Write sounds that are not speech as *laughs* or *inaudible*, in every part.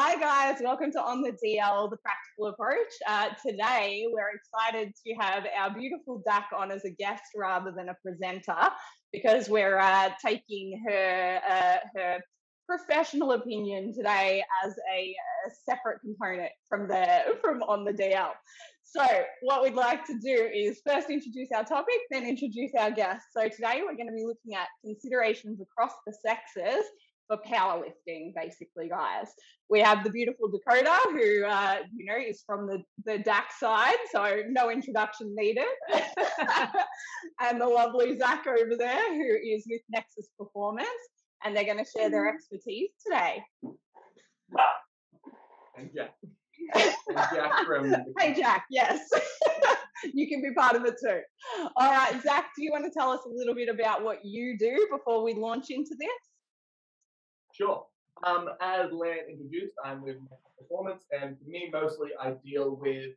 Hi, guys. Welcome to On the DL, the practical approach. Uh, today, we're excited to have our beautiful Dak on as a guest rather than a presenter because we're uh, taking her uh, her professional opinion today as a, a, separate component from the from On the DL. So, what we'd like to do is first introduce our topic, then introduce our guest. So, today we're going to be looking at considerations across the sexes for powerlifting, basically, guys. We have the beautiful Dakota, who uh, you know is from the the Dak side, so no introduction needed, *laughs* and the lovely Zac over there, who is with Nexus Performance, and they're going to share their expertise today. And Jack. And Jack from. *laughs* hey, Jack. Yes. *laughs* you can be part of it too. All right, Zac, do you want to tell us a little bit about what you do before we launch into this? Sure. Um, as Lan introduced, I'm with Performance, and for me, mostly I deal with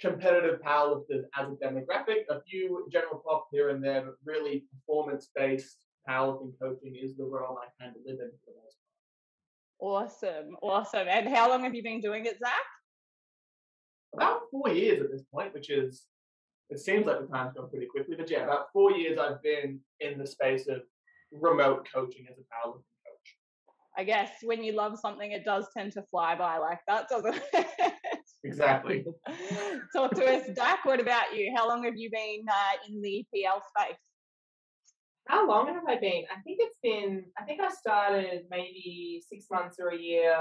competitive powerlifters as a demographic. A few general props here and there, but really performance-based powerlifting coaching is the role I kind of live in for the most part. Awesome, awesome. And how long have you been doing it, Zac? About four years at this point, which is it seems like the time's gone pretty quickly, but yeah, about four years I've been in the space of remote coaching as a powerlifting I guess when you love something, it does tend to fly by like that, doesn't it? *laughs* exactly. *laughs* Talk to us, Dak. What about you? How long have you been uh, in the PL space? How long have I been? I think it's been. I think I started maybe six months or a year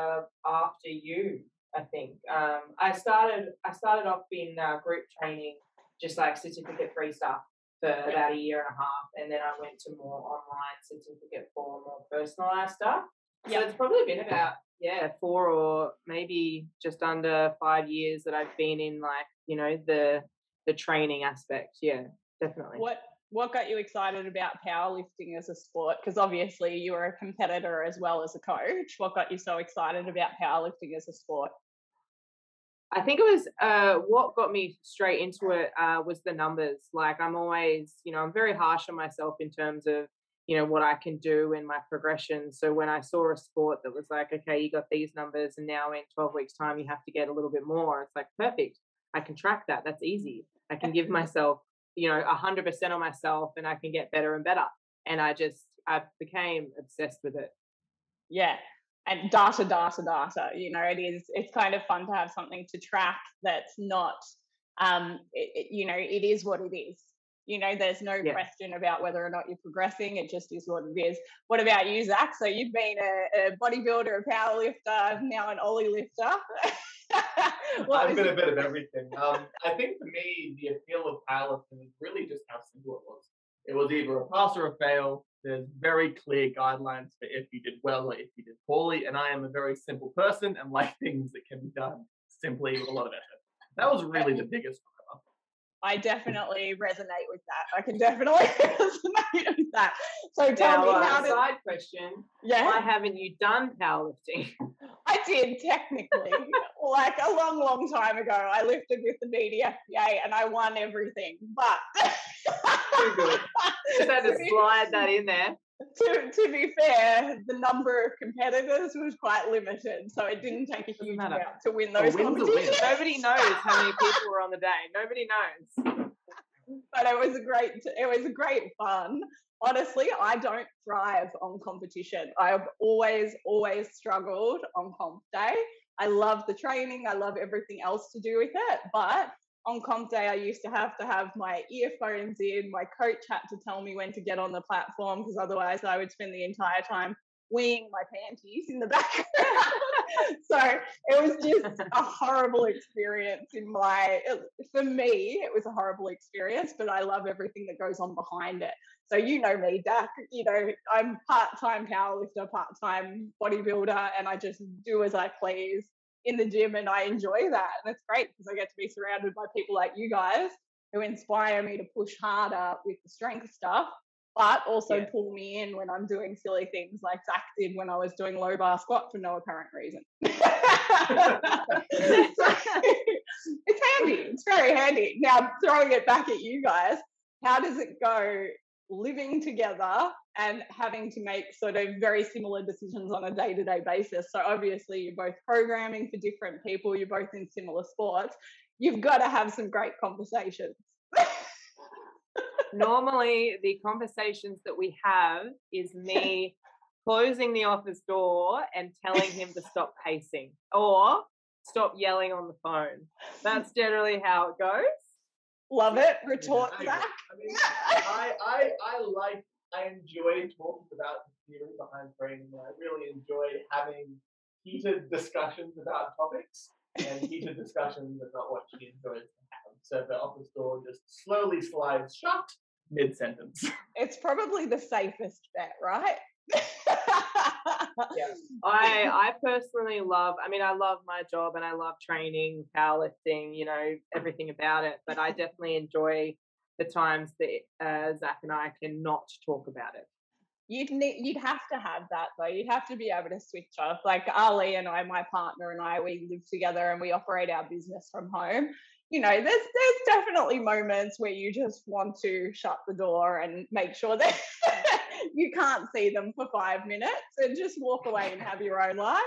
after you. I think um, I started. I started off in uh, group training, just like certificate free stuff for about a year and a half, and then I went to more online certificate for more personalized stuff. Yeah, so it's probably been about yeah four or maybe just under five years that I've been in like you know the the training aspect. Yeah, definitely. What what got you excited about powerlifting as a sport? Because obviously you were a competitor as well as a coach. What got you so excited about powerlifting as a sport? I think it was uh, what got me straight into it uh, was the numbers. Like I'm always, you know, I'm very harsh on myself in terms of you know what I can do in my progression. So when I saw a sport that was like, okay, you got these numbers, and now in 12 weeks' time you have to get a little bit more, it's like perfect. I can track that. That's easy. I can give myself, you know, a 100% on myself, and I can get better and better. And I just, I became obsessed with it. Yeah, and data, data, data. You know, it is. It's kind of fun to have something to track that's not, um, it, it, you know, it is what it is you know, there's no yeah. question about whether or not you're progressing. It just is what it is. What about you, Zac? So you've been a, a bodybuilder, a power lifter, now an Oly lifter. *laughs* I've been a bit of everything. Um, I think for me, the appeal of powerlifting is really just how simple it was. It was either a pass or a fail. There's very clear guidelines for if you did well or if you did poorly. And I am a very simple person and like *laughs* things that can be done simply with a lot of effort. That was really the biggest I definitely resonate with that. I can definitely *laughs* resonate with that. So tell now, me how uh, to. Side question. Yeah. Why haven't you done powerlifting? *laughs* I did technically, like a long, long time ago. I lifted with the BDFPA and I won everything. But too good. *laughs* Just had to slide that in there to, to be fair, the number of competitors was quite limited, so it didn't take a huge amount to win those oh, competitions. Nobody knows how many *laughs* people were on the day. Nobody knows. But it was a great, it was a great fun. Honestly, I don't thrive on competition. I've always, always struggled on comp day. I love the training. I love everything else to do with it, but on comp day, I used to have to have my earphones in. My coach had to tell me when to get on the platform because otherwise I would spend the entire time weeing my panties in the *laughs* back. so it was just a horrible experience in my, for me, it was a horrible experience, but I love everything that goes on behind it. So you know me, Dak, you know, I'm part-time powerlifter, part-time bodybuilder, and I just do as I please in the gym and I enjoy that. And it's great because I get to be surrounded by people like you guys who inspire me to push harder with the strength stuff, but also yeah. pull me in when I'm doing silly things like Zach did when I was doing low bar squat for no apparent reason. *laughs* it's handy. It's very handy. Now, throwing it back at you guys, how does it go living together and having to make sort of very similar decisions on a day to day basis. So, obviously, you're both programming for different people, you're both in similar sports. You've got to have some great conversations. *laughs* Normally, the conversations that we have is me *laughs* closing the office door and telling him to stop pacing or stop yelling on the phone. That's generally how it goes. Love it. Retort I, back. I mean, I, I, I like, I enjoy talking about the theory behind training. I really enjoy having heated discussions about topics and heated discussions about what she enjoys to have. So the office door just slowly slides shut mid sentence. It's probably the safest bet, right? *laughs* *laughs* I I personally love. I mean, I love my job and I love training, powerlifting. You know, everything about it. But I definitely enjoy the times that uh, Zac and I cannot talk about it. You'd need, you'd have to have that though. You'd have to be able to switch off. Like Ali and I, my partner and I, we live together and we operate our business from home. You know, there's there's definitely moments where you just want to shut the door and make sure that *laughs* you can't see them for five minutes and just walk away and have your own life.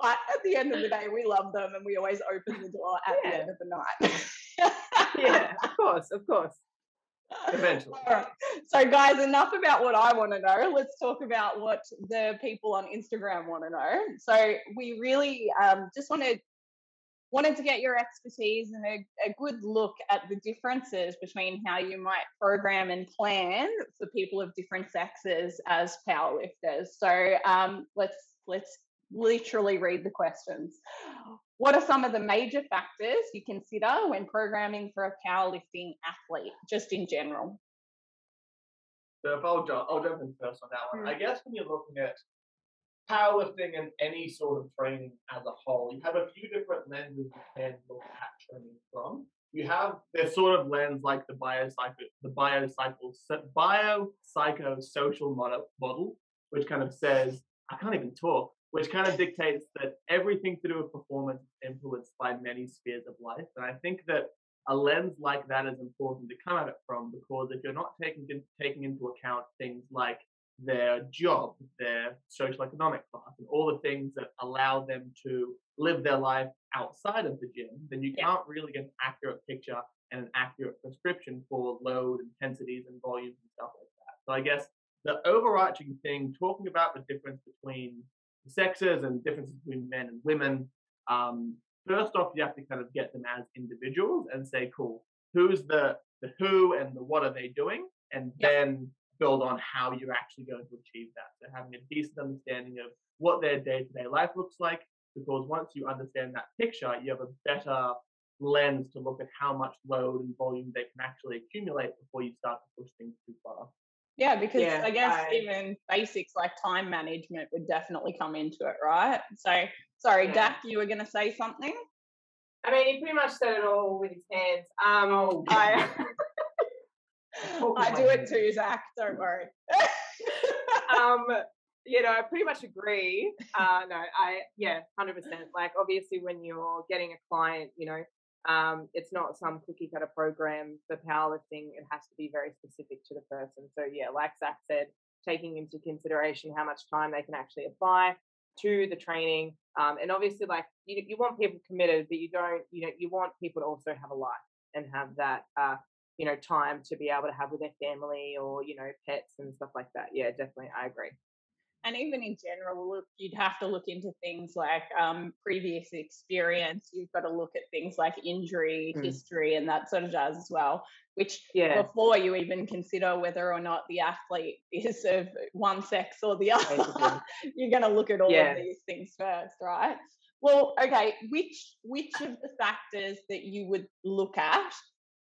But at the end of the day, we love them and we always open the door at yeah. the end of the night. yeah, *laughs* of course, of course. Eventually. All right. So, guys, enough about what I want to know. Let's talk about what the people on Instagram want to know. So, we really um, just want to wanted to get your expertise and a, a, good look at the differences between how you might program and plan for people of different sexes as powerlifters. So um, let's let's literally read the questions. What are some of the major factors you consider when programming for a powerlifting athlete, just in general? So if I'll jump, I'll jump in first on that one. Mm. I guess when you're looking at powerlifting and any sort of training as a whole, you have a few different lenses you can look at training from. You have this sort of lens like the biopsycho, the biocycle, biopsychosocial model, model, which kind of says, I can't even talk, which kind of dictates that everything to do with performance is influenced by many spheres of life. And I think that a lens like that is important to come at it from because if you're not taking taking into account things like their job, their social economic class, and all the things that allow them to live their life outside of the gym, then you can't really get an accurate picture and an accurate prescription for load intensities and volumes and stuff like that. So I guess the overarching thing, talking about the difference between the sexes and differences between men and women, um, first off, you have to kind of get them as individuals and say, cool, who's the the who and the what are they doing, and yep. then build on how you're actually going to achieve that. So having a decent understanding of what their day-to-day life looks like, because once you understand that picture, you have a better lens to look at how much load and volume they can actually accumulate before you start to push things too far. Yeah, because yeah, I guess I, even basics like time management would definitely come into it, right? So, sorry, yeah. Dak, you were going to say something? I mean, he pretty much said it all with his hands. Um, oh, I, *laughs* *laughs* I do it too, Zac. Don't worry. *laughs* um, you know, I pretty much agree. Uh, no, I yeah, hundred percent. Like obviously, when you're getting a client, you know, um, it's not some cookie cutter program for powerlifting. It has to be very specific to the person. So yeah, like Zac said, taking into consideration how much time they can actually apply to the training, um, and obviously, like you, you want people committed, but you don't, you know, you want people to also have a life and have that uh, you know time to be able to have with their family or you know pets and stuff like that yeah definitely i agree and even in general look you'd have to look into things like um, previous experience you've got to look at things like injury mm. history and that sort of jazz as well which yeah. before you even consider whether or not the athlete *laughs* is of one sex or the other *laughs* you're going to look at all yeah. of these things first right well okay which which of the factors that you would look at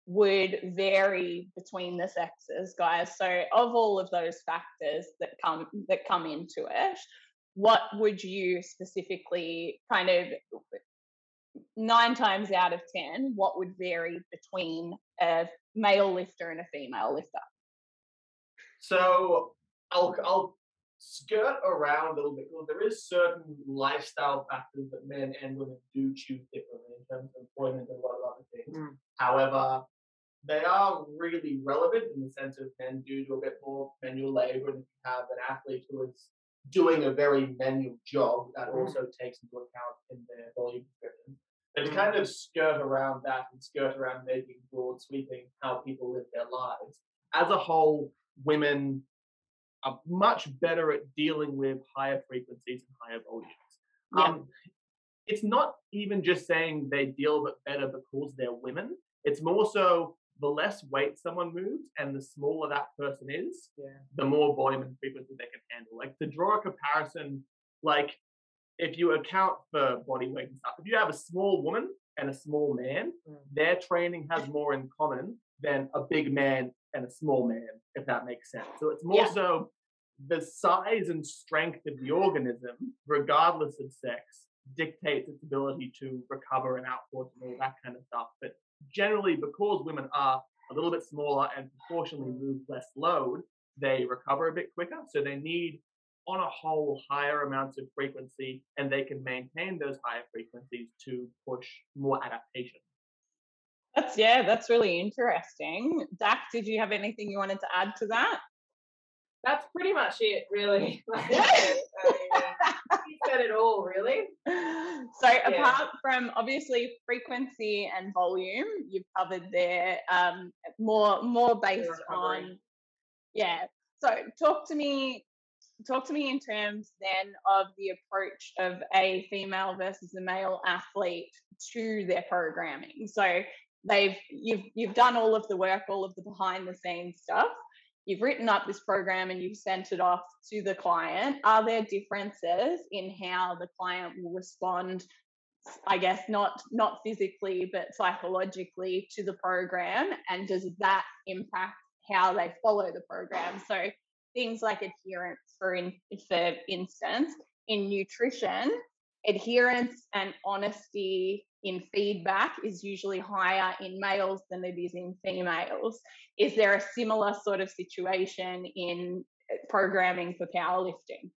would vary between the sexes, guys. So of all of those factors that come that come into it, what would you specifically kind of nine times out of ten, what would vary between a male lifter and a female lifter? So I'll I'll skirt around a little bit because there is certain lifestyle factors that men and women do choose differently in terms of employment and a lot of other things. Mm. However, they are really relevant in the sense of men do do a bit more manual labor, and if you have an athlete who is doing a very manual job, that mm. also takes into account in their volume description. But to mm. kind of skirt around that and skirt around making broad sweeping how people live their lives, as a whole, women are much better at dealing with higher frequencies and higher volumes. Yeah. Um, it's not even just saying they deal with better because they're women. It's more so the less weight someone moves and the smaller that person is, yeah. the more volume and frequency they can handle. Like to draw a comparison, like if you account for body weight and stuff, if you have a small woman and a small man, mm. their training has more in common than a big man and a small man, if that makes sense. So it's more yeah. so the size and strength of the organism, regardless of sex, dictates its ability to recover and output and all that kind of stuff. But generally, because women are a little bit smaller and proportionally mm. move less load, they recover a bit quicker. So they need, on a whole, higher amounts of frequency, and they can maintain those higher frequencies to push more adaptation. That's yeah, that's really interesting. Dak, did you have anything you wanted to add to that? That's pretty much it, really. *laughs* he *laughs* said it all, really. *laughs* So, yeah. apart from obviously frequency and volume, you've covered there um, more more based on yeah. So, talk to me. Talk to me in terms then of the approach of a female versus a male athlete to their programming. So, they've you've you've done all of the work, all of the behind the scenes stuff. You've written up this program and you've sent it off to the client. Are there differences in how the client will respond? I guess not not physically but psychologically to the program, and does that impact how they follow the program? So things like adherence, for in, for instance, in nutrition, adherence and honesty in feedback is usually higher in males than it is in females. Is there a similar sort of situation in uh, programming for powerlifting?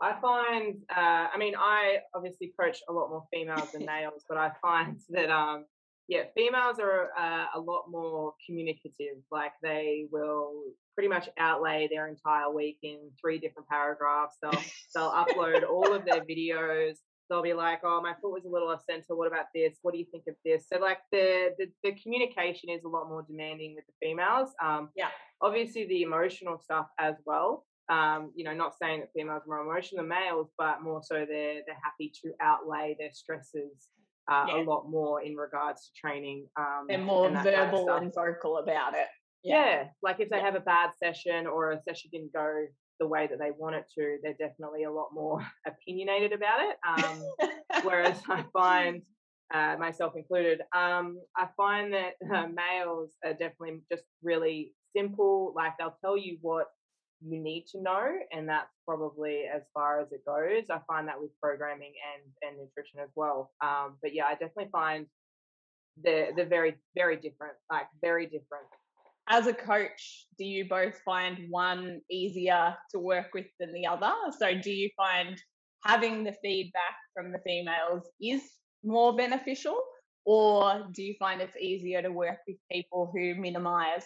I find, uh, I mean, I obviously coach a lot more females than *laughs* males, but I find that, um, yeah, females are uh, a lot more communicative. Like they will pretty much outlay their entire week in three different paragraphs. They'll they'll upload all of their videos they'll be like, "Oh, my foot was a little off center. What about this? What do you think of this?" So like the the, the communication is a lot more demanding with the females. Um, yeah, obviously the emotional stuff as well. Um, you know, not saying that females are more emotional than males, but more so they're they're happy to outlay their stresses uh, yeah. a lot more in regards to training. Um, they're more verbal kind of and vocal about it. Yeah, yeah. like if they yeah. have a bad session or a session didn't go the way that they want it to, they're definitely a lot more *laughs* opinionated about it. Um, whereas I *laughs* find, uh, myself included, um, I find that uh, males are definitely just really simple. Like they'll tell you what you need to know, and that's probably as far as it goes. I find that with programming and and nutrition as well. Um, but yeah, I definitely find they're they're very very different, like very different as a coach, do you both find one easier to work with than the other? So, do you find having the feedback from the females is more beneficial, or do you find it's easier to work with people who minimize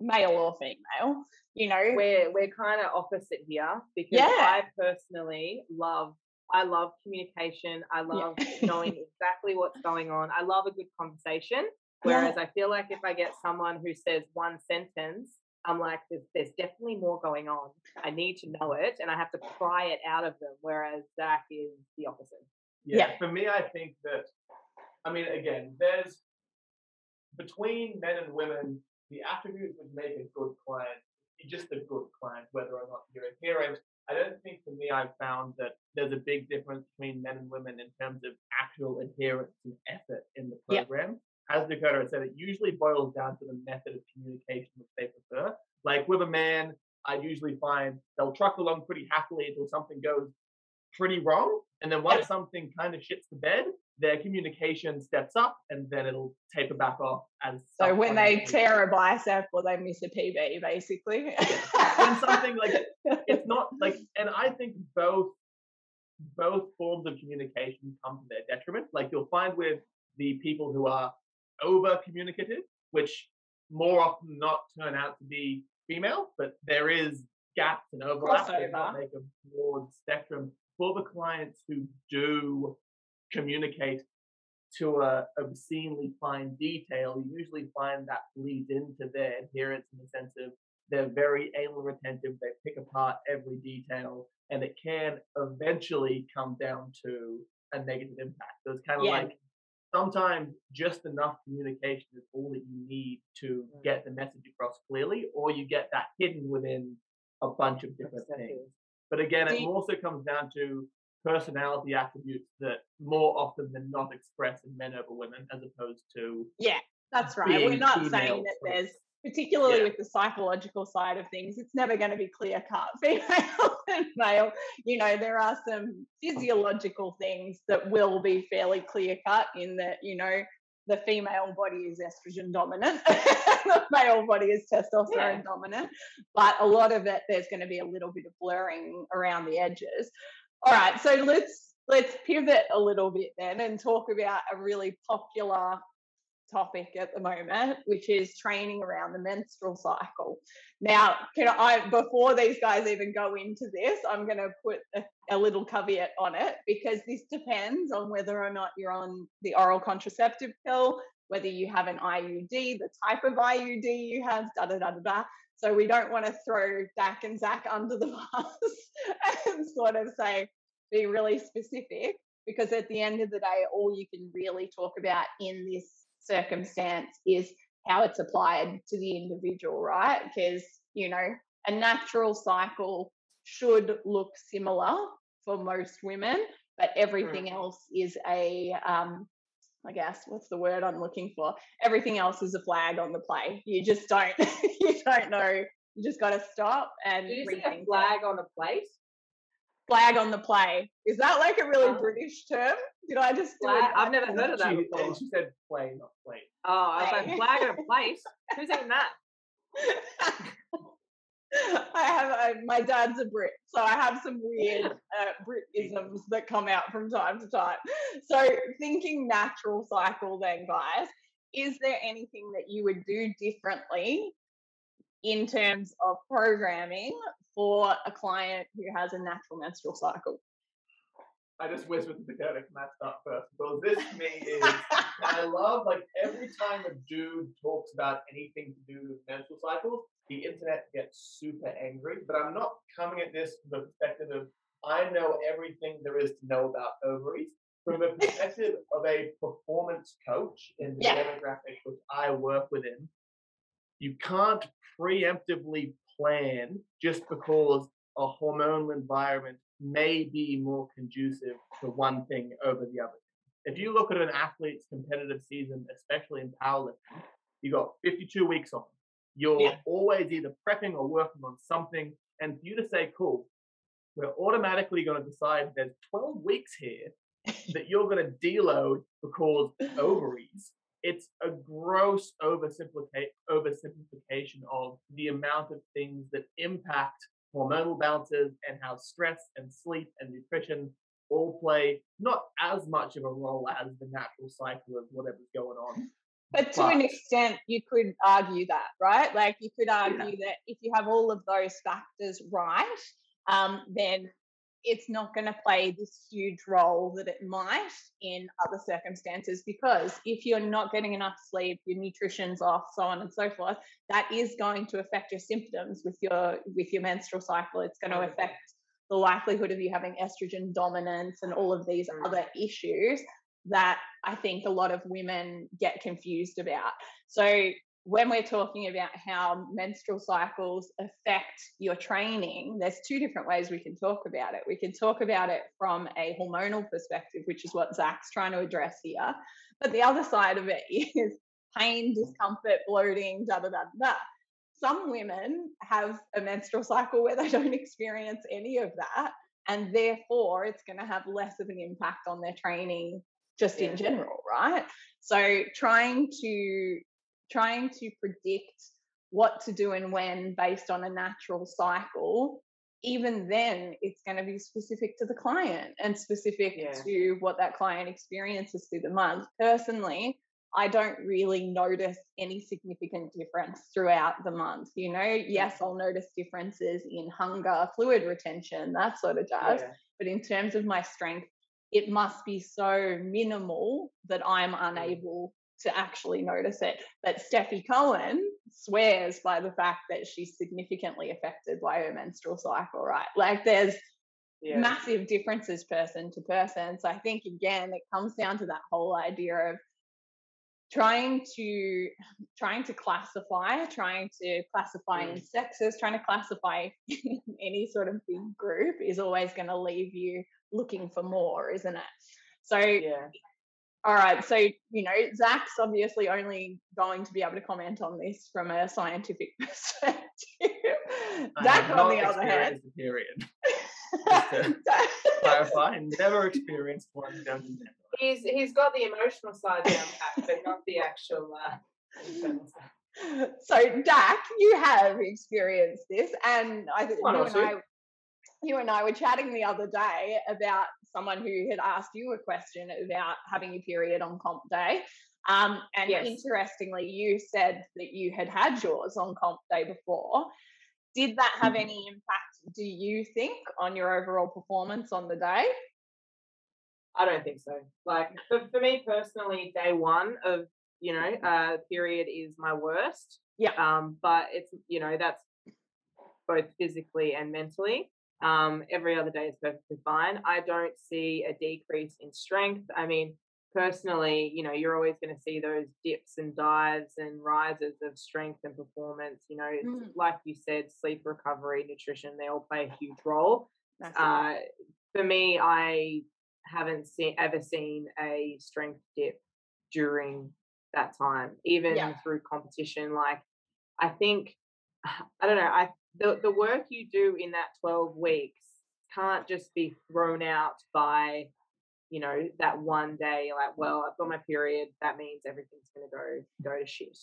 male or female? You know, we're we're kind of opposite here because yeah. I personally love I love communication. I love yeah. knowing *laughs* exactly what's going on. I love a good conversation. Whereas yeah. I feel like if I get someone who says one sentence, I'm like, there's, there's, definitely more going on. I need to know it and I have to pry it out of them. Whereas Zac is the opposite. Yeah, yeah. For me, I think that, I mean, again, there's between men and women, the attributes which make a good client, just a good client, whether or not you're adherent. I don't think for me, I've found that there's a big difference between men and women in terms of actual adherence and effort in the program as Dakota said, it usually boils down to the method of communication which they prefer. Like with a man, I usually find they'll truck along pretty happily until something goes pretty wrong. And then once something kind of shits the bed, their communication steps up and then it'll taper back off as so when they tear a bicep or they miss a PB basically. when something like *laughs* it's not like and I think both both forms of communication come to their detriment. Like you'll find with the people who are over communicative, which more often not turn out to be female, but there is gaps and overlap that make a broad spectrum for the clients who do communicate to a obscenely fine detail. You usually find that bleeds into their adherence in the sense of they're very anal retentive. They pick apart every detail, and it can eventually come down to a negative impact. So it's kind of yeah. like sometimes just enough communication is all that you need to get the message across clearly, or you get that hidden within a bunch of different things. But again, it also comes down to personality attributes that more often than not express in men over women, as opposed to yeah, that's right. We're not saying that there's particularly yeah. with the psychological side of things, it's never going to be clear cut *laughs* female and male. You know, there are some physiological things that will be fairly clear cut in that, you know, the female body is estrogen dominant, *laughs* the male body is testosterone yeah. dominant. But a lot of it, there's going to be a little bit of blurring around the edges. All right, so let's let's pivot a little bit then and talk about a really popular topic at the moment, which is training around the menstrual cycle. Now, can I before these guys even go into this, I'm going to put a, a, little caveat on it because this depends on whether or not you're on the oral contraceptive pill, whether you have an IUD, the type of IUD you have, da da da da da. So we don't want to throw Dak and Zac under the *laughs* bus and sort of say be really specific because at the end of the day, all you can really talk about in this circumstance is how it's applied to the individual, right? Because, you know, a natural cycle should look similar for most women, but everything mm. else is a, um, I guess, what's the word I'm looking for? Everything else is a flag on the play. You just don't, *laughs* you don't know. You just got to stop and. Did you say a flag on a plate? Flag on the play. Is that like a really oh. British term? Did I just flag? I've never heard of that before. She said play, not plate. Oh, I was like flag on a plate. Who's eating that? *laughs* I have I, my dad's a Brit, so I have some weird uh, Britisms that come out from time to time. So thinking natural cycle, then guys, is there anything that you would do differently in terms of programming for a client who has a natural menstrual cycle? I just wish with the Dakota I start first So this to me is I *laughs* love like every time a dude talks about anything to do with menstrual cycles, the internet gets super angry. But I'm not coming at this from the perspective of I know everything there is to know about ovaries. From the *laughs* perspective of a performance coach in the yeah. demographic which I work within, you can't preemptively plan just because a hormonal environment may be more conducive to one thing over the other. If you look at an athlete's competitive season, especially in powerlifting, you got 52 weeks on. You're yeah. always either prepping or working on something. And for you to say, cool, we're automatically going to decide there's 12 weeks here *laughs* that you're going to deload because ovaries it's a gross oversimplification of the amount of things that impact hormonal balances and how stress and sleep and nutrition all play not as much of a role as the natural cycle of whatever's going on. *laughs* But to but, an extent, you could argue that, right? Like you could argue yeah. that if you have all of those factors right, um, then it's not going to play this huge role that it might in other circumstances because if you're not getting enough sleep your nutrition's off so on and so forth that is going to affect your symptoms with your with your menstrual cycle. It's going to affect the likelihood of you having estrogen dominance and all of these other issues that i think a lot of women get confused about. So when we're talking about how menstrual cycles affect your training, there's two different ways we can talk about it. We can talk about it from a hormonal perspective, which is what Zac's trying to address here. But the other side of it *laughs* is pain, discomfort, bloating, da da da da. Some women have a menstrual cycle where they don't *laughs* experience any of that. And therefore, it's going to have less of an impact on their training just yeah. in general, right? So, trying to trying to predict what to do and when based on a natural cycle even then it's going to be specific to the client and specific yeah. to what that client experiences through the month personally I don't really notice any significant difference throughout the month. You know, yes, I'll notice differences in hunger, fluid retention, that sort of jazz. Yeah. But in terms of my strength, it must be so minimal that I'm mm. unable to actually notice it. But Stefi Cohen swears by the fact that she's significantly affected by her menstrual cycle, right? Like there's yeah. massive differences person to person. So I think again, it comes down to that whole idea of trying to trying to classify, trying to classify mm. in sexes, trying to classify *laughs* any sort of big group is always going to leave you looking for more, isn't it? So yeah. All right, so you know, Zac's obviously only going to be able to comment on this from a scientific *laughs* perspective. Zac, on the other hand, period. *laughs* clarify, *laughs* never experienced one down He's he's got the emotional side down pat, but not the actual uh, So, Dak, you have experienced this, and I think you and I, you and I were chatting the other day about someone who had asked you a question about having a period on comp day. Um, and yes. interestingly, you said that you had had yours on comp day before. Did that have mm-hmm. any impact, do you think, on your overall performance on the day? I don't think so. Like for, for me personally, day one of you know uh period is my worst. Yeah. Um, but it's you know that's both physically and mentally. Um, every other day is perfectly fine. I don't see a decrease in strength. I mean, personally, you know, you're always going to see those dips and dives and rises of strength and performance. You know, mm. like you said, sleep recovery, nutrition, they all play a huge role. Uh, for me, I haven't seen ever seen a strength dip during that time, even yeah. through competition. Like, I think, *sighs* I don't know, I the, the work you do in that 12 weeks can't just be thrown out by you know that one day like well i've got my period that means everything's going to go go to shit. It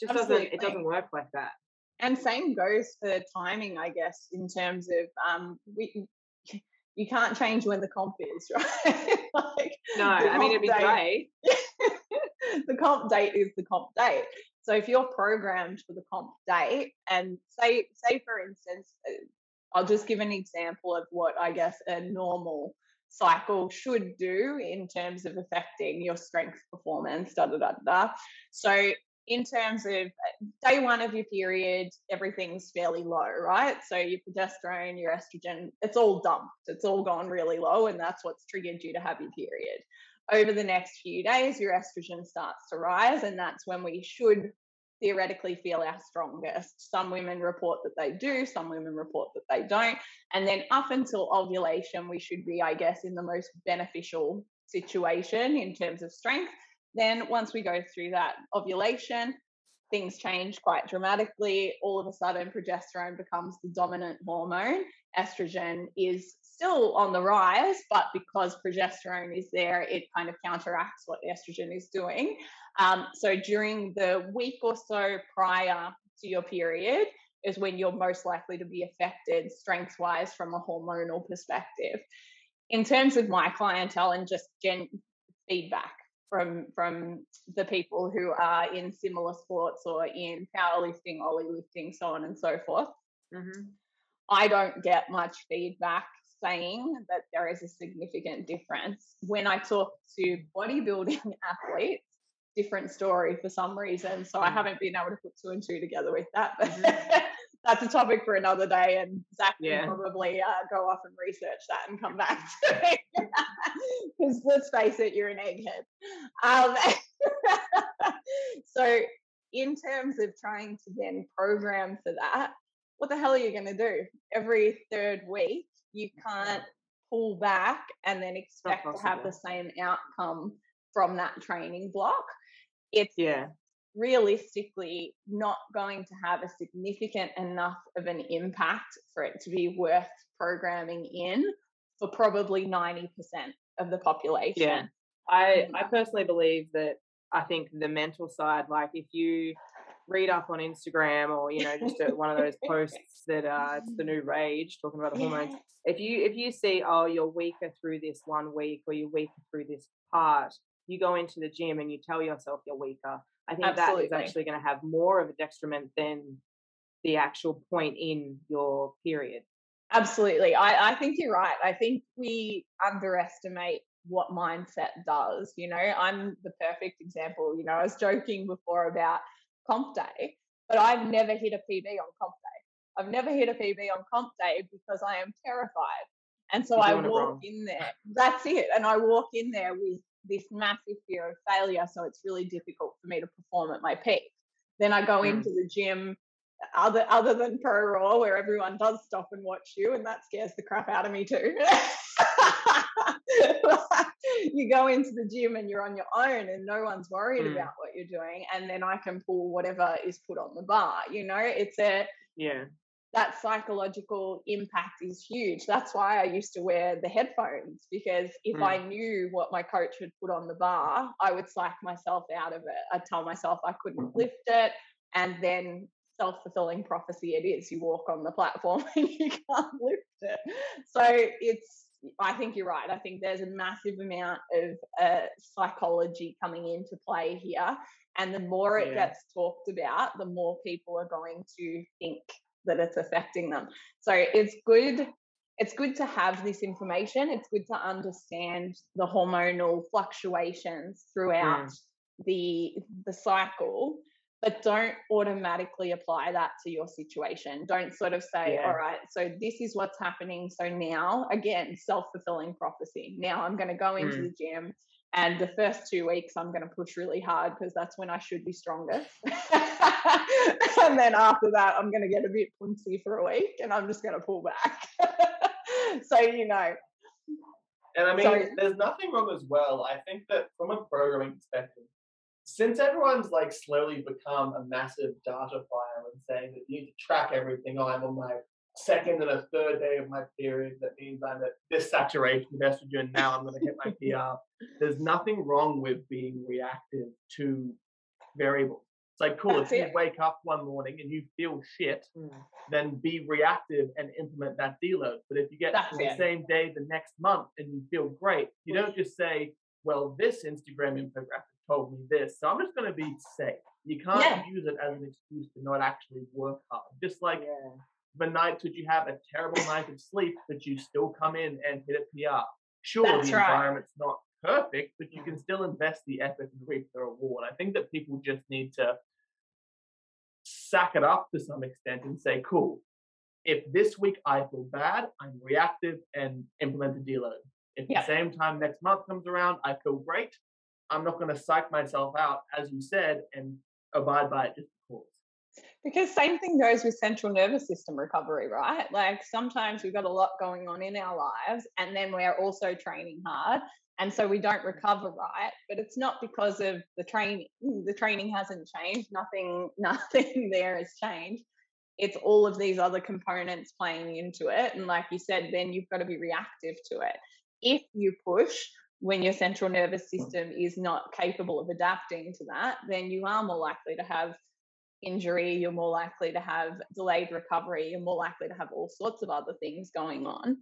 just Absolutely. doesn't it doesn't work like that. And same goes for timing i guess in terms of um we you can't change when the comp is *laughs* right? Like no i mean it'd be great. *laughs* the comp date is the comp date so if you're programmed for the comp date, and say say for instance, uh, I'll just give an example of what I guess a normal cycle should do in terms of affecting your strength performance. Da da da da. So in terms of uh, day one of your period, everything's fairly low, right? So your progesterone, your estrogen, it's all dumped. It's all gone really low, and that's what's triggered you to have your period over the next few days, your estrogen starts to rise, and that's when we should theoretically feel our strongest. Some women report that they do, some women report that they don't. And then up until ovulation, we should be, I guess, in the most beneficial situation in terms of strength. Then once we go through that ovulation, things change quite dramatically. All of a sudden, progesterone becomes the dominant hormone. Estrogen is still on the rise, but because progesterone is there, it kind of counteracts what estrogen is doing. Um, so during the week or so prior to your period is when you're most likely to be affected strength wise from a hormonal perspective. In terms of my clientele and just gen feedback from from the people who are in similar sports or in powerlifting, oly lifting, so on and so forth. Mm-hmm. I don't get much feedback saying that there is a significant difference. When I talk to bodybuilding *laughs* athletes, different story for some reason. So I mm. haven't been able to put two and two together with that. But mm-hmm. *laughs* that's a topic for another day. And Zac yeah. can probably uh, go off and research that and come back to *laughs* me. Because let's face it, you're an egghead. Um, so, in terms of trying to then program for that, what the hell are you going to do? Every third week, you can't pull back and then expect to have the same outcome from that training block. It's yeah realistically not going to have a significant enough of an impact for it to be worth programming in for probably 90% of the population. Yeah. I, mm. I personally believe that I think the mental side, like if you read up on Instagram or you know just a, one of those *laughs* posts that uh, it's the new rage talking about the hormones. If you if you see oh you're weaker through this one week or you're weaker through this part, you go into the gym and you tell yourself you're weaker, I think Absolutely. that is actually going to have more of a detriment than the actual point in your period. Absolutely. I, I think you're right. I think we underestimate what mindset does. You know, I'm the perfect example. You know, I was joking before about comp day, but I've never hit a PB on comp day. I've never hit a PB on comp day because I am terrified. And so I walk in there. That's it. And I walk in there with this massive fear of failure. So it's really difficult for me to perform at my peak. Then I go mm. into the gym other other than pro raw where everyone does stop and watch you and that scares the crap out of me too *laughs* *laughs* you go into the gym and you're on your own and no one's worried mm. about what you're doing and then i can pull whatever is put on the bar you know it's a yeah that psychological impact is huge. That's why I used to wear the headphones because if mm. I knew what my coach had put on the bar, I would psych myself out of it. I'd tell myself I couldn't lift it. And then self fulfilling prophecy it is. You walk on the platform *laughs* and you can't lift it. So it's, I think you're right. I think there's a massive amount of uh, psychology coming into play here. And the more it yeah. gets talked about, the more people are going to think that it's affecting them. So it's good it's good to have this information. It's good to understand the hormonal fluctuations throughout mm. the the cycle, but don't automatically apply that to your situation. Don't sort of say, yeah. all right, so this is what's happening. So now, again, self fulfilling prophecy. Now I'm going to go into mm. the gym and the first two weeks, I'm going to push really hard because that's when I should be strongest. *laughs* and then after that, I'm going to get a bit punsy for a week and I'm just going to pull back. *laughs* so, you know. And I mean, so, there's nothing wrong as well. I think that from a programming perspective, since everyone's like slowly become a massive data file and saying that you need to track everything, oh, I'm on my second and a third day of my period. That means I'm at this saturation of estrogen. Now I'm going to hit my *laughs* PR. There's nothing wrong with being reactive to variables. It's like, cool, That's if you wake up one morning and you feel shit, mm. then be reactive and implement that deload. But if you get That's the it. same day the next month and you feel great, you don't just say, well, this Instagram infographic told me this, so I'm just going to be safe. You can't yeah. use it as an excuse to not actually work hard. Just like yeah the nights that you have a terrible night of sleep, but you still come in and hit a PR. Sure, That's the right. environment's not perfect, but you can still invest the effort and reap the reward. I think that people just need to sack it up to some extent and say, cool, if this week I feel bad, I'm reactive and implement a deload. If yeah. the same time next month comes around, I feel great, I'm not going to psych myself out, as you said, and abide by it just because. Because same thing goes with central nervous system recovery, right? Like sometimes we've got a lot going on in our lives and then we're also training hard. And so we don't mm-hmm. recover right. But it's not because of the training. Mm, the training hasn't changed. Nothing, *laughs* nothing there has changed. It's all of these other components playing into it. And like you said, then you've got to be reactive to it. If you push when your central nervous system is not capable of adapting to that, then you are more likely to have injury, you're more likely to have delayed recovery, you're more likely to have all sorts of other things going on.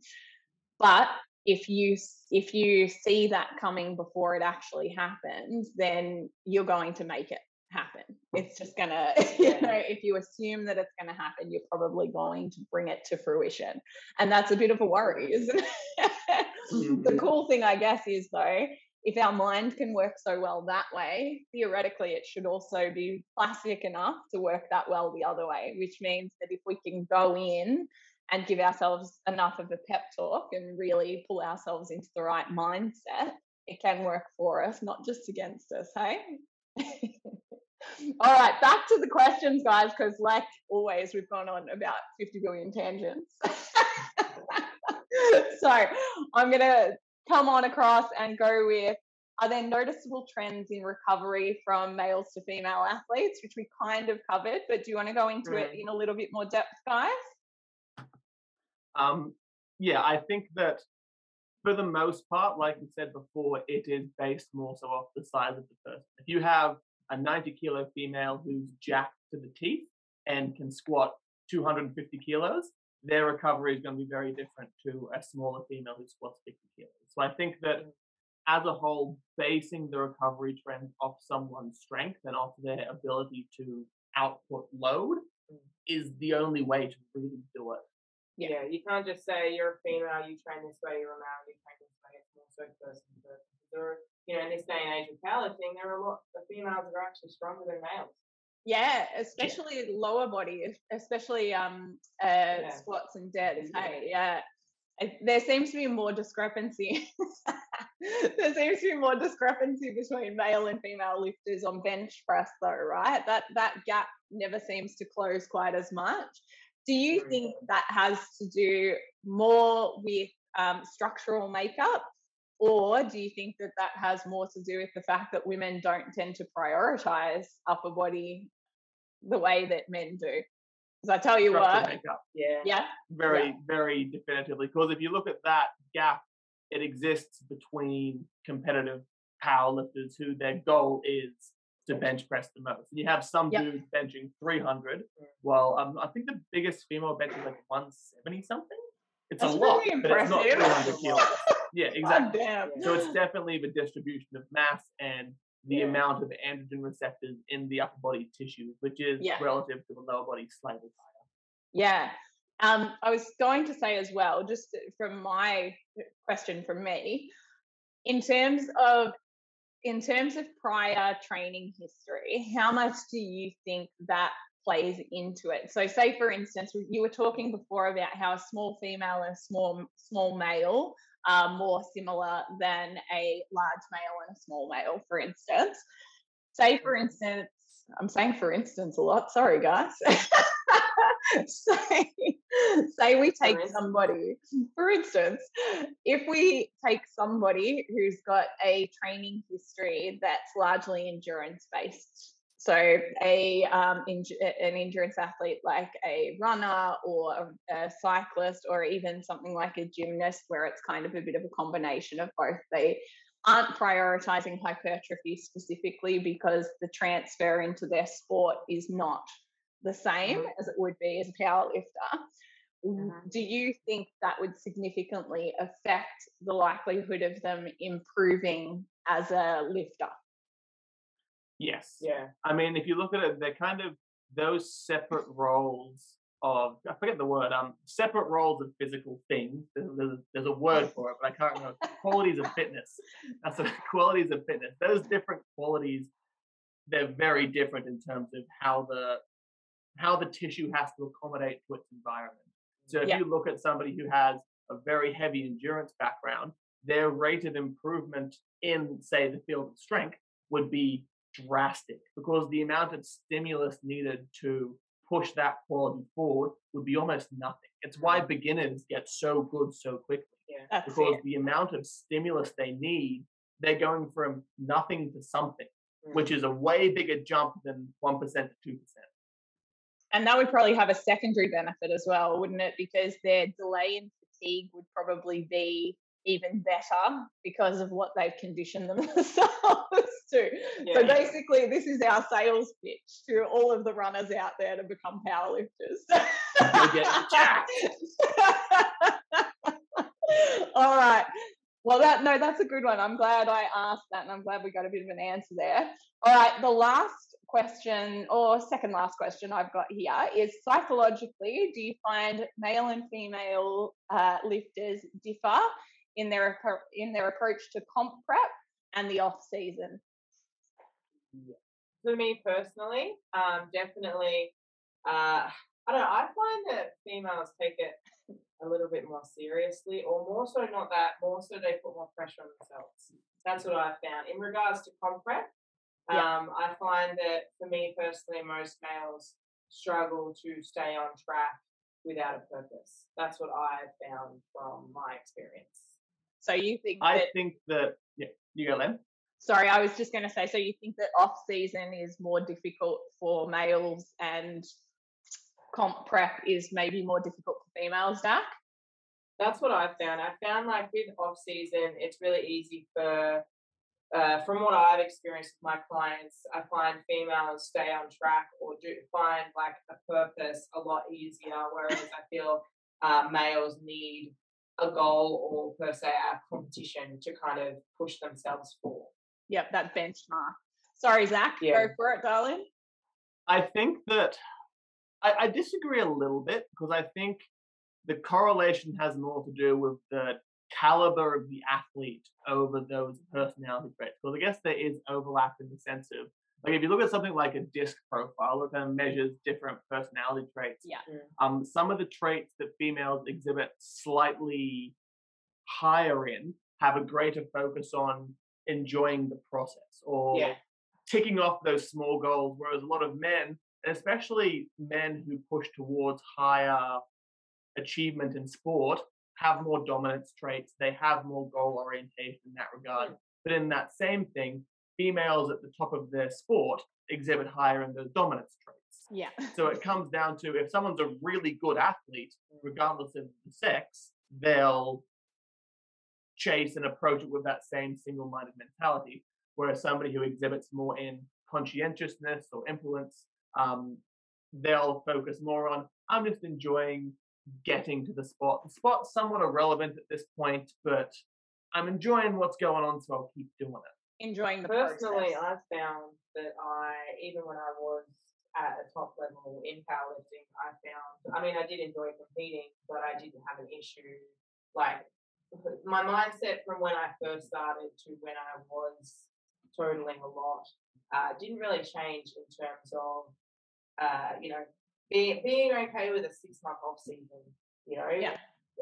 But if you if you see that coming before it actually happens, then you're going to make it happen. It's just gonna, *laughs* you know, if you assume that it's gonna happen, you're probably going to bring it to fruition. And that's a bit of a worry, isn't it? *laughs* Mm-hmm. the cool thing, I guess, is though, if our mind can work so well that way, theoretically, it should also be plastic enough to work that well the other way, which means that if we can go in and give ourselves enough of a pep talk and really pull ourselves into the right mindset, it can work for us, not just against us, hey? *laughs* All right, back to the questions, guys, because like always, we've gone on about 50 billion tangents. *laughs* so I'm going to come on across and go with are there noticeable trends in recovery from males to female athletes, which we kind of covered, but do you want to go into mm. it in a little bit more depth, guys? Um, yeah, I think that for the most part, like we said before, it is based more so off the size of the person. If you have a 90 kilo female who's jacked to the teeth and can squat 250 kilos, their recovery is going to be very different to a smaller female who squats 50 kilos. So I think that as a whole, basing the recovery trend off someone's strength and off their ability to output load mm. is the only way to really do it. Yeah. yeah, you can't just say you're a female, you train this way, you're a male, you train this way. It's more so person to person. You know, in this day and age of powerlifting, there are a lot of females that are actually stronger than males. Yeah, especially yeah. lower body, especially um uh, yeah. squats and deads. Hey, yeah. There seems to be more discrepancy. *laughs* there seems to be more discrepancy between male and female lifters on bench press, though, right? That that gap never seems to close quite as much. Do you think that has to do more with um, structural makeup or do you think that that has more to do with the fact that women don't tend to prioritize upper body the way that men do? Because I tell you what, makeup. yeah, yeah, very, yeah. very definitively. Because if you look at that gap, it exists between competitive powerlifters who their goal is to bench press the most. And you have some yep. dudes benching 300. Mm. Well, um, I think the biggest female bench is like 170 something. It's That's a lot, really but it's not 300 *laughs* kilos. Yeah, exactly. So it's *gasps* definitely the distribution of mass and the yeah. amount of androgen receptors in the upper body tissues, which is yeah. relative to the lower body slightly higher. Yeah. Um, I was going to say as well, just from my question from me, in terms of in terms of prior training history, how much do you think that plays into it? So, say for instance, you were talking before about how a small female and a small small male are more similar than a large male and a small male, for instance. Say, for mm-hmm. instance, I'm saying for instance a lot, sorry guys. *laughs* say, say we take somebody, for instance, if we take somebody who's got a training history that's largely endurance based, so a um, in, an endurance athlete like a runner or a, a, cyclist or even something like a gymnast where it's kind of a bit of a combination of both. They aren't prioritizing hypertrophy specifically because the transfer into their sport is not the same mm-hmm. as it would be as a power lifter. Mm-hmm. Do you think that would significantly affect the likelihood of them improving as a lifter? Yes. Yeah. I mean, if you look at it, they're kind of those separate roles of I forget the word. Um, separate roles of physical things. There's, there's, there's a word *laughs* for it, but I can't remember. qualities of fitness. That's what *laughs* qualities of fitness. Those different qualities, they're very different in terms of how the how the tissue has to accommodate to its environment. So if yeah. you look at somebody who has a very heavy endurance background, their rate of improvement in, say, the field of strength would be drastic because the amount of stimulus needed to push that quality forward would be almost nothing. It's why beginners get so good so quickly. Yeah, because the amount of stimulus they need, they're going from nothing to something, mm. which is a way bigger jump than 1% to 2%. And that would probably have a secondary benefit as well, wouldn't it? Because their delay in fatigue would probably be even better because of what they've conditioned themselves *laughs* to. Yeah. So basically, this is our sales pitch to all of the runners out there to become powerlifters. *laughs* all right. Well, that no, that's a good one. I'm glad I asked that, and I'm glad we got a bit of an answer there. All right, the last question or second last question I've got here is psychologically, do you find male and female uh, lifters differ in their in their approach to comp prep and the off season? For me personally, um, definitely. Uh, I don't know. I find that females take it a little bit more seriously, or more so not that, more so they put more pressure on themselves. That's what I've found. In regards to comp prep, yeah. um, I find that for me personally, most males struggle to stay on track without a purpose. That's what I've found from my experience. So you think I that, think that yeah, you go Lem. Sorry, I was just going to say. So you think that off season is more difficult for males and comp prep is maybe more difficult for females, Dak? That's what I've found. I found like with off season, it's really easy for, uh, from what I've experienced with my clients, I find females stay on track or do find like a purpose a lot easier. Whereas I feel uh, males need a goal or per se a competition to kind of push themselves for. Yep, that benchmark. Sorry, Zac, yeah. go for it, darling. I think that I, I disagree a little bit because I think the correlation has more to do with the caliber of the athlete over those personality traits. Because I guess there is overlap in the sense of like if you look at something like a DISC profile, it kind of measures different personality traits. Yeah. Um, some of the traits that females exhibit slightly higher in have a greater focus on enjoying the process or yeah. ticking off those small goals, whereas a lot of men, and especially men who push towards higher achievement in sport, have more dominance traits. They have more goal orientation in that regard. But in that same thing, females at the top of their sport exhibit higher in those dominance traits. Yeah. so it comes down to if someone's a really good athlete, regardless of the sex, they'll chase and approach it with that same single minded mentality. Whereas somebody who exhibits more in conscientiousness or influence, um, they'll focus more on, I'm just enjoying getting to the spot. The spot's somewhat irrelevant at this point, but I'm enjoying what's going on, so I'll keep doing it. Enjoying the Personally, process. I've found that I, even when I was at a top level in powerlifting, I found, I mean, I did enjoy competing, but I didn't have an issue. Like, *laughs* my mindset from when I first started to when I was totaling a lot uh, didn't really change in terms of, uh, you know, being being okay with a six month off season, you know, yeah.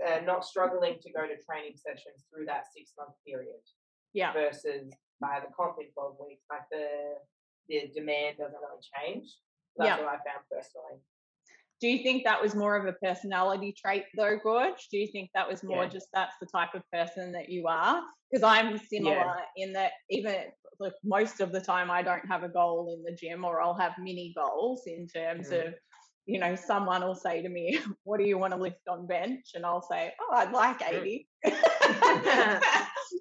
uh, not struggling to go to training sessions through that six month period. Yeah. Versus by the comp in twelve weeks, like the the demand doesn't really change. That's yeah. what I found personally. Do you think that was more of a personality trait though, Gorge? Do you think that was more yeah. just that's the type of person that you are? Because I'm similar yeah. in that even like most of the time I don't have a goal in the gym or I'll have mini goals in terms mm. of you know, someone will say to me, *laughs* What do you want to lift on bench? And I'll say, Oh, I'd like 80. *laughs* *laughs*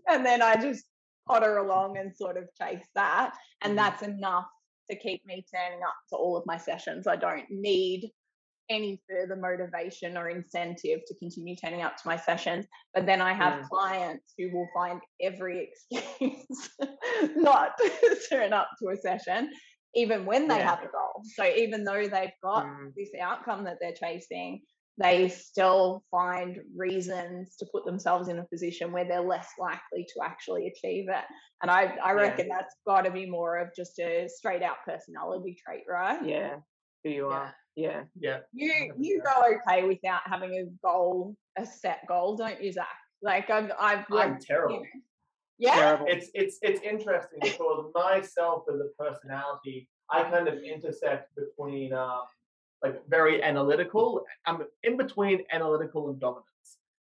and then I just potter along and sort of chase that. And mm-hmm. that's enough to keep me turning up to all of my sessions. I don't need any further motivation or incentive to continue turning up to my sessions. But then I have mm. clients who will find every *laughs* excuse not to turn up to a session even when they yeah. have a goal. So even though they've got mm. this outcome that they're chasing, they still find reasons to put themselves in a position where they're less likely to actually achieve it. And I, I reckon yeah. that's got to be more of just a straight out personality trait, right? Yeah, who you are. Yeah. Yeah. You you go okay without having a goal, a set goal, don't you, Zac? Like I've I've I'm terrible. You know, yeah. Terrible. It's it's it's interesting because myself as a personality, I kind of intersect between um, like very analytical. I'm in between analytical and dominance.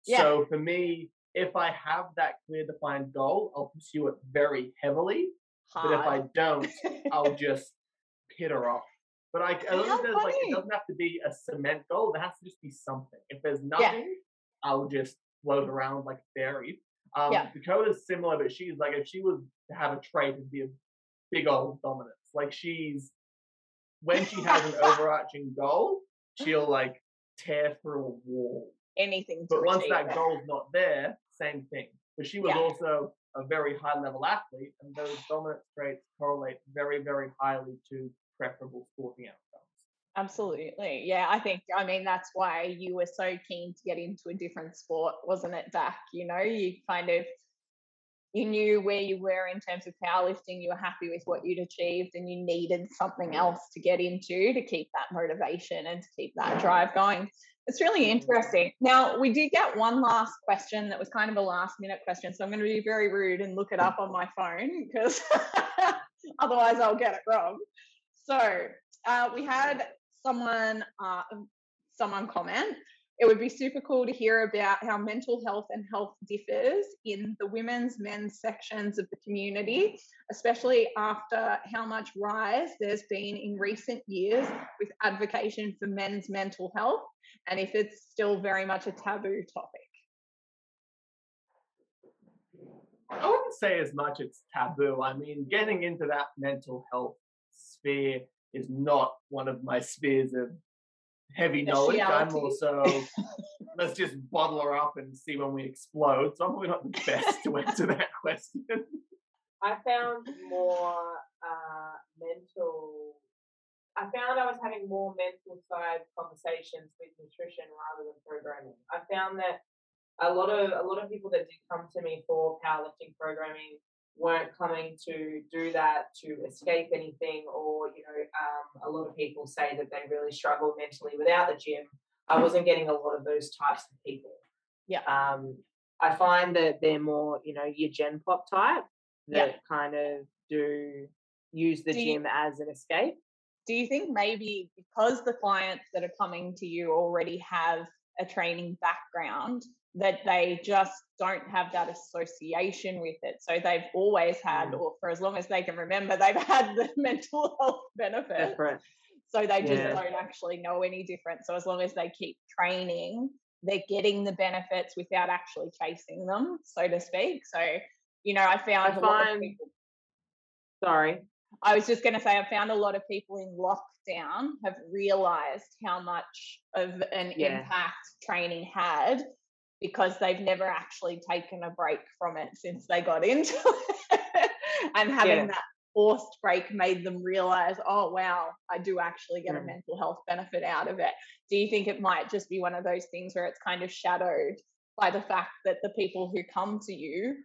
Yeah. So for me, if I have that clear defined goal, I'll pursue it very heavily. Hard. But if I don't, I'll *laughs* just hit her off. But I, I like it doesn't have to be a cement goal. There has to just be something. If there's nothing, yeah. I'll just float around like a fairy. Um, yeah. Dakota's similar, but she's like if she was to have a trait, it'd be a big old dominance. Like she's when she has an overarching goal, she'll like tear through a wall. Anything. But once that goal's not there, same thing. But she was yeah. also a very high level athlete, and those dominant traits correlate very, very highly to preferable sporting outcomes. Absolutely. Yeah, I think, I mean, that's why you were so keen to get into a different sport, wasn't it, Dak? You know, you kind of, you knew where you were in terms of powerlifting, you were happy with what you'd achieved, and you needed something else to get into to keep that motivation and to keep that drive going. It's really interesting. Now, we did get one last question that was kind of a last minute question. So I'm going to be very rude and look it up on my phone because *laughs* otherwise I'll get it wrong. So uh, we had someone uh, someone comment. It would be super cool to hear about how mental health and health differs in the women's, men's sections of the community, especially after how much rise there's been in recent years with advocacy for men's mental health, and if it's still very much a taboo topic. I wouldn't say as much it's taboo. I mean, getting into that mental health sphere is not one of my spheres of heavy knowledge. I'm also let's just bottle her up and see when we explode. So I'm probably not the best to answer that *laughs* question. I found more uh, mental. I found I was having more mental side conversations with nutrition rather than programming. I found that a lot of a lot of people that did come to me for powerlifting programming weren't coming to do that to escape anything or you know um, a lot of people say that they really struggle mentally without the gym. I wasn't getting a lot of those types of people. Yeah. Um, i find that they're more you know your gen pop type that yeah. kind of do use the do gym you, as an escape. Do you think maybe because the clients that are coming to you already have a training background that they just don't have that association with it. So they've always had, mm. or for as long as they can remember, they've *laughs* had the mental health benefit. So they just yeah. don't actually know any different. So as long as they keep training, they're getting the benefits without actually chasing them, so to speak. So, you know, I found I find, people, Sorry. I was just going to say, I found a lot of people in lockdown have realized how much of an yeah. impact training had because they've never actually taken a break from it since they got into *laughs* it. and having yeah. that forced break made them realize, oh, wow, I do actually get mm. a mental health benefit out of it. Do you think it might just be one of those things where it's kind of shadowed by the fact that the people who come to you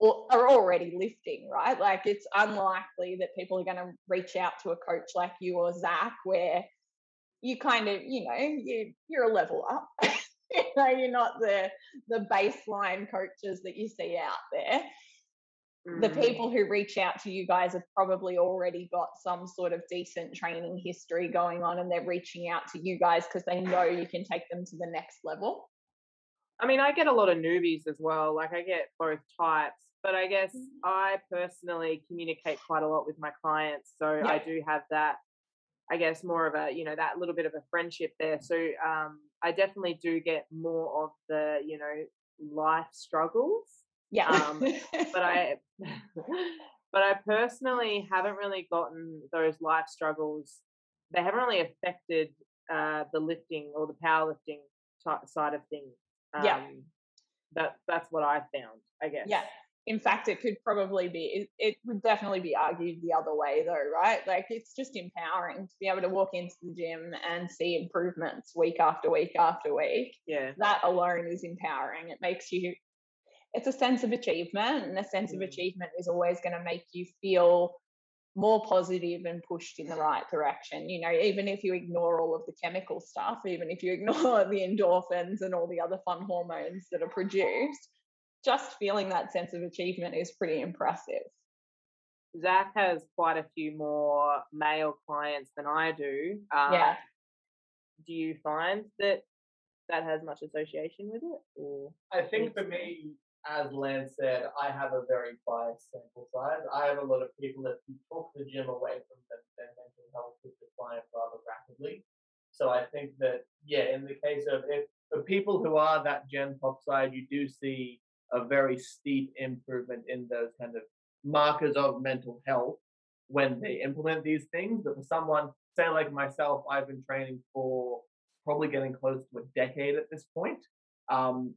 are already lifting, right? Like it's unlikely that people are going to reach out to a coach like you or Zac where you kind of, you know, you, you're a level up. *laughs* *laughs* you know, you're not the the baseline coaches that you see out there. Mm. The people who reach out to you guys have probably already got some sort of decent training history going on, and they're reaching out to you guys because they know you can take them to the next level. I mean, I get a lot of newbies as well. Like I get both types, but I guess mm. I personally communicate quite a lot with my clients, so yeah. I do have that I guess more of a you know that little bit of a friendship there. So um, I definitely do get more of the you know life struggles. Yeah. Um, *laughs* but I *laughs* but I personally haven't really gotten those life struggles. They haven't really affected uh, the lifting or the powerlifting side of things. Um, yeah. That that's what I found. I guess. Yeah in fact, it could probably be, it, it, would definitely be argued the other way, though, right? Like, it's just empowering to be able to walk into the gym and see improvements week after week after week. Yeah. That alone is empowering. It makes you, it's a sense of achievement, and a sense mm. of achievement is always going to make you feel more positive and pushed in the right direction. You know, even if you ignore all of the chemical stuff, even if you *laughs* ignore the endorphins and all the other fun hormones that are produced just feeling that sense of achievement is pretty impressive. Zac has quite a few more male clients than I do. Um, yeah. Do you find that that has much association with it? Or I think for me, as Lance said, I have a very biased sample size. I have a lot of people that talk the gym away from them, their mental health is decline rather rapidly. So I think that, yeah, in the case of if for people who are that gen pop side, you do see a very steep improvement in those kind of markers of mental health when they implement these things. But for someone, say like myself, I've been training for probably getting close to a decade at this point. Um,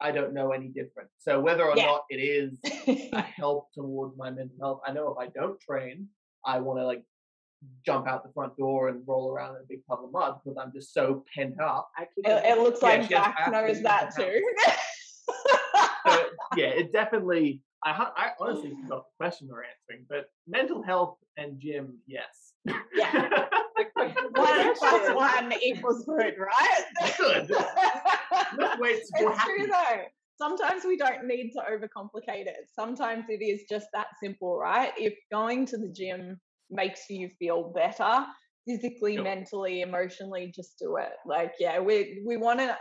I don't know any different. So whether or yeah. not it is a *laughs* help towards my mental health, I know if I don't train, I want to like jump out the front door and roll around in a big puddle of mud because I'm just so pent up. It, it, looks yeah, like Jack knows that too. *laughs* yeah, it definitely. I, I honestly forgot the question we're answering, but mental health and gym, yes. Yeah. *laughs* one plus one equals good, right? Good. *laughs* wait, it's true though. Sometimes we don't need to overcomplicate it. Sometimes it is just that simple, right? If going to the gym makes you feel better, physically, mentally, emotionally, just do it. Like, yeah, we we want to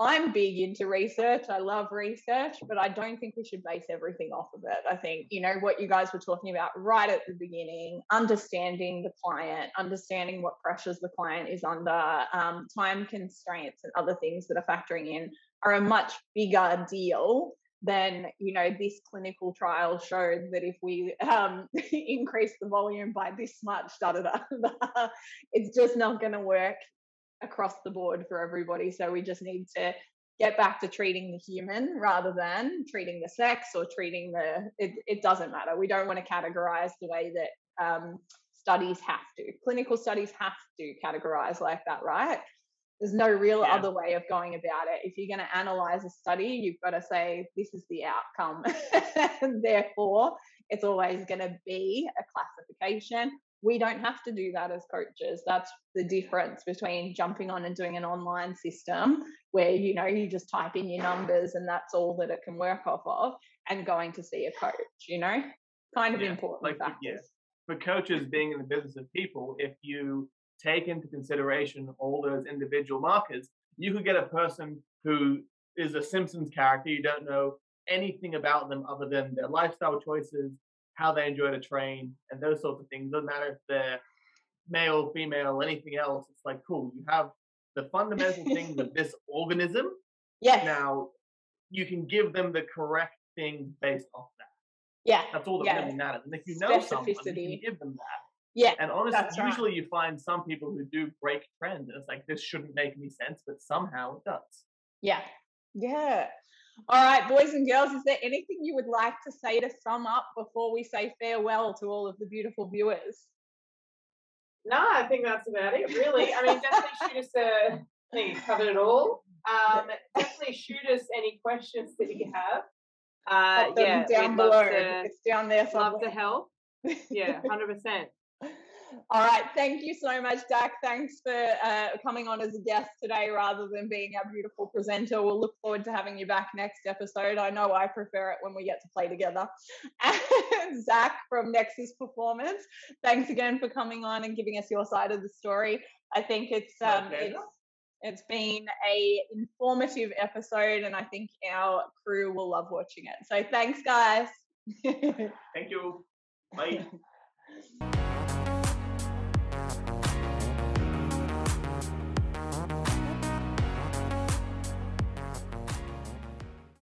I'm big into research. I love research, but I don't think we should base everything off of it. I think, you know, what you guys were talking about right at the beginning, understanding the client, understanding what pressures the client is under, um, time constraints, and other things that are factoring in are a much bigger deal than, you know this clinical trial showed that if we um, *laughs* increase the volume by this much, da da da, *laughs* it's just not going to work across the board for everybody. So we just need to get back to treating the human rather than treating the sex or treating the. It, it doesn't matter. We don't want to categorize the way that um, studies have to. Clinical studies have to categorize like that, right? There's no real yeah. other way of going about it. If you're going to analyze a study, you've got to say, this is the outcome. *laughs* and therefore, it's always going to be a classification. We don't have to do that as coaches. That's the difference between jumping on and doing an online system where, you know, you just type in your numbers and that's all that it can work off of and going to see a coach, you know, kind of yeah, important like, factors. Yeah. For coaches being in the business of people, if you take into consideration all those individual markers, you could get a person who is a Simpsons character. You don't know anything about them other than their lifestyle choices, how they enjoy to train, and those sorts of things. Doesn't matter if they're male, female, anything else. It's like, cool, you have the fundamental things *laughs* of this organism. Yes. Now, you can give them the correct thing based off that. Yeah. That's all that yeah. really matters. And if you know someone, you give them that. Yeah. And honestly, usually right. you find some people who do break trends And it's like, this shouldn't make any sense, but somehow it does. Yeah. Yeah. All right, boys and girls, is there anything you would like to say to sum up before we say farewell to all of the beautiful viewers? No, I think that's about it, really. I mean, definitely shoot us a, I think you covered it all. Um, definitely shoot us any questions that you have. Uh, yeah, down below. To, it's down there. Somewhere. Love to help. Yeah, *laughs* hundred percent. All right. Thank you so much, Dak. Thanks for uh, coming on as a guest today rather than being our beautiful presenter. We'll look forward to having you back next episode. I know I prefer it when we get to play together. *laughs* And Zac from Nexus Performance, thanks again for coming on and giving us your side of the story. I think it's um, it's it's been a informative episode, and I think our crew will love watching it. So thanks, guys. Thank you. Bye. *laughs*